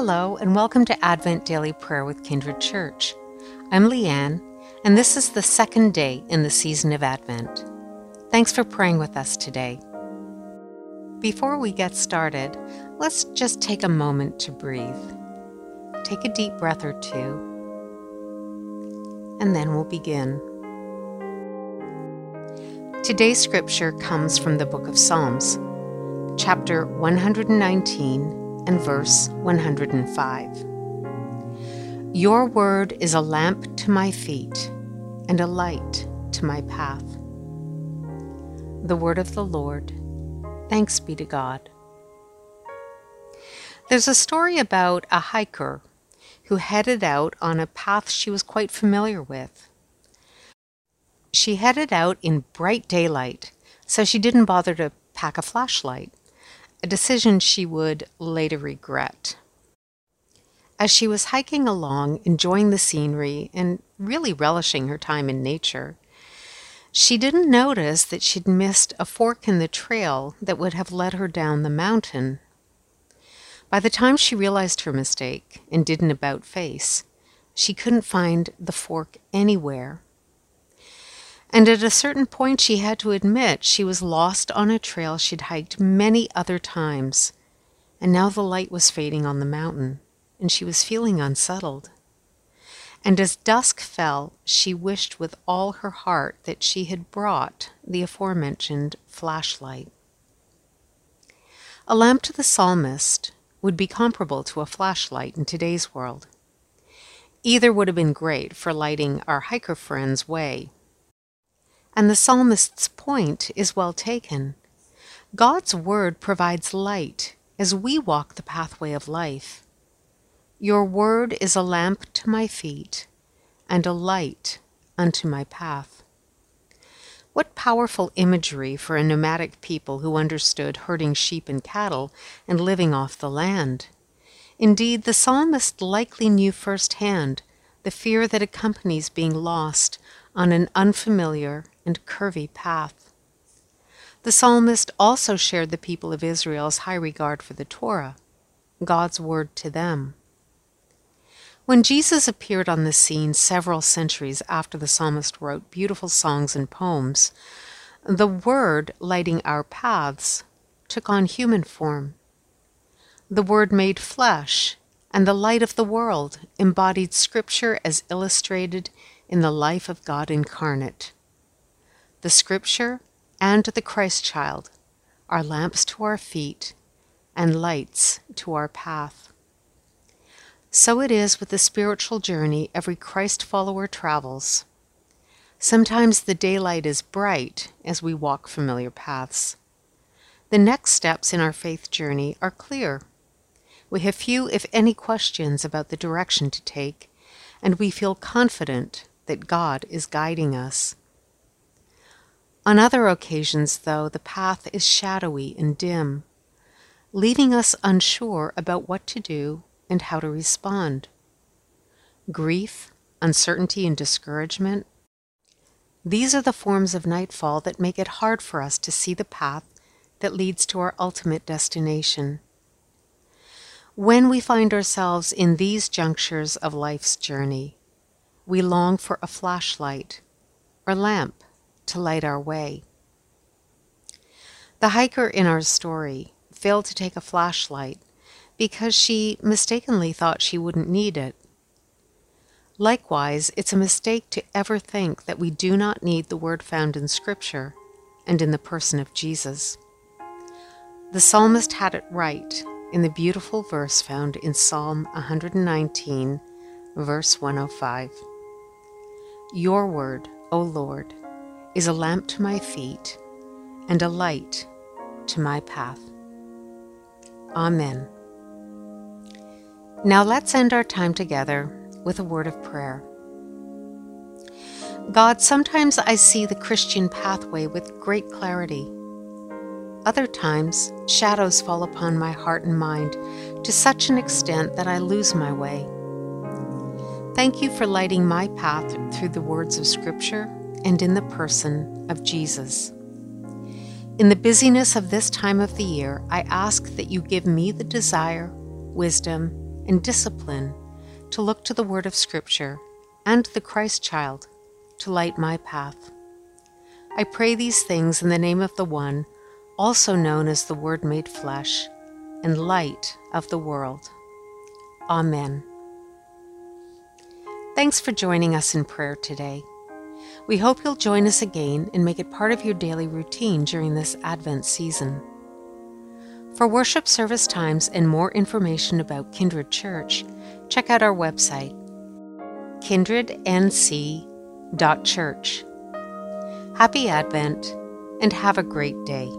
Hello, and welcome to Advent Daily Prayer with Kindred Church. I'm Leanne, and this is the second day in the season of Advent. Thanks for praying with us today. Before we get started, let's just take a moment to breathe. Take a deep breath or two, and then we'll begin. Today's scripture comes from the book of Psalms, chapter 119 and verse 105. Your word is a lamp to my feet and a light to my path. The word of the Lord. Thanks be to God. There's a story about a hiker who headed out on a path she was quite familiar with. She headed out in bright daylight, so she didn't bother to pack a flashlight a decision she would later regret. As she was hiking along, enjoying the scenery and really relishing her time in nature, she didn't notice that she'd missed a fork in the trail that would have led her down the mountain. By the time she realized her mistake and did an about face, she couldn't find the fork anywhere. And at a certain point, she had to admit she was lost on a trail she'd hiked many other times. And now the light was fading on the mountain, and she was feeling unsettled. And as dusk fell, she wished with all her heart that she had brought the aforementioned flashlight. A lamp to the psalmist would be comparable to a flashlight in today's world. Either would have been great for lighting our hiker friend's way and the psalmist's point is well taken. God's word provides light as we walk the pathway of life. Your word is a lamp to my feet and a light unto my path. What powerful imagery for a nomadic people who understood herding sheep and cattle and living off the land. Indeed, the psalmist likely knew firsthand the fear that accompanies being lost on an unfamiliar and curvy path. The psalmist also shared the people of Israel's high regard for the Torah, God's word to them. When Jesus appeared on the scene several centuries after the psalmist wrote beautiful songs and poems, the Word lighting our paths took on human form. The Word made flesh, and the light of the world embodied Scripture as illustrated in the life of God incarnate. The Scripture and the Christ child are lamps to our feet and lights to our path. So it is with the spiritual journey every Christ follower travels. Sometimes the daylight is bright as we walk familiar paths. The next steps in our faith journey are clear. We have few, if any, questions about the direction to take, and we feel confident that God is guiding us. On other occasions, though, the path is shadowy and dim, leaving us unsure about what to do and how to respond. Grief, uncertainty, and discouragement these are the forms of nightfall that make it hard for us to see the path that leads to our ultimate destination. When we find ourselves in these junctures of life's journey, we long for a flashlight or lamp to light our way. The hiker in our story failed to take a flashlight because she mistakenly thought she wouldn't need it. Likewise, it's a mistake to ever think that we do not need the word found in Scripture and in the person of Jesus. The psalmist had it right in the beautiful verse found in Psalm 119, verse 105. Your word, O Lord, is a lamp to my feet and a light to my path. Amen. Now let's end our time together with a word of prayer. God, sometimes I see the Christian pathway with great clarity. Other times, shadows fall upon my heart and mind to such an extent that I lose my way. Thank you for lighting my path through the words of Scripture and in the person of Jesus. In the busyness of this time of the year, I ask that you give me the desire, wisdom, and discipline to look to the Word of Scripture and the Christ child to light my path. I pray these things in the name of the one, also known as the Word made flesh, and light of the world. Amen. Thanks for joining us in prayer today. We hope you'll join us again and make it part of your daily routine during this Advent season. For worship service times and more information about Kindred Church, check out our website, kindrednc.church. Happy Advent and have a great day.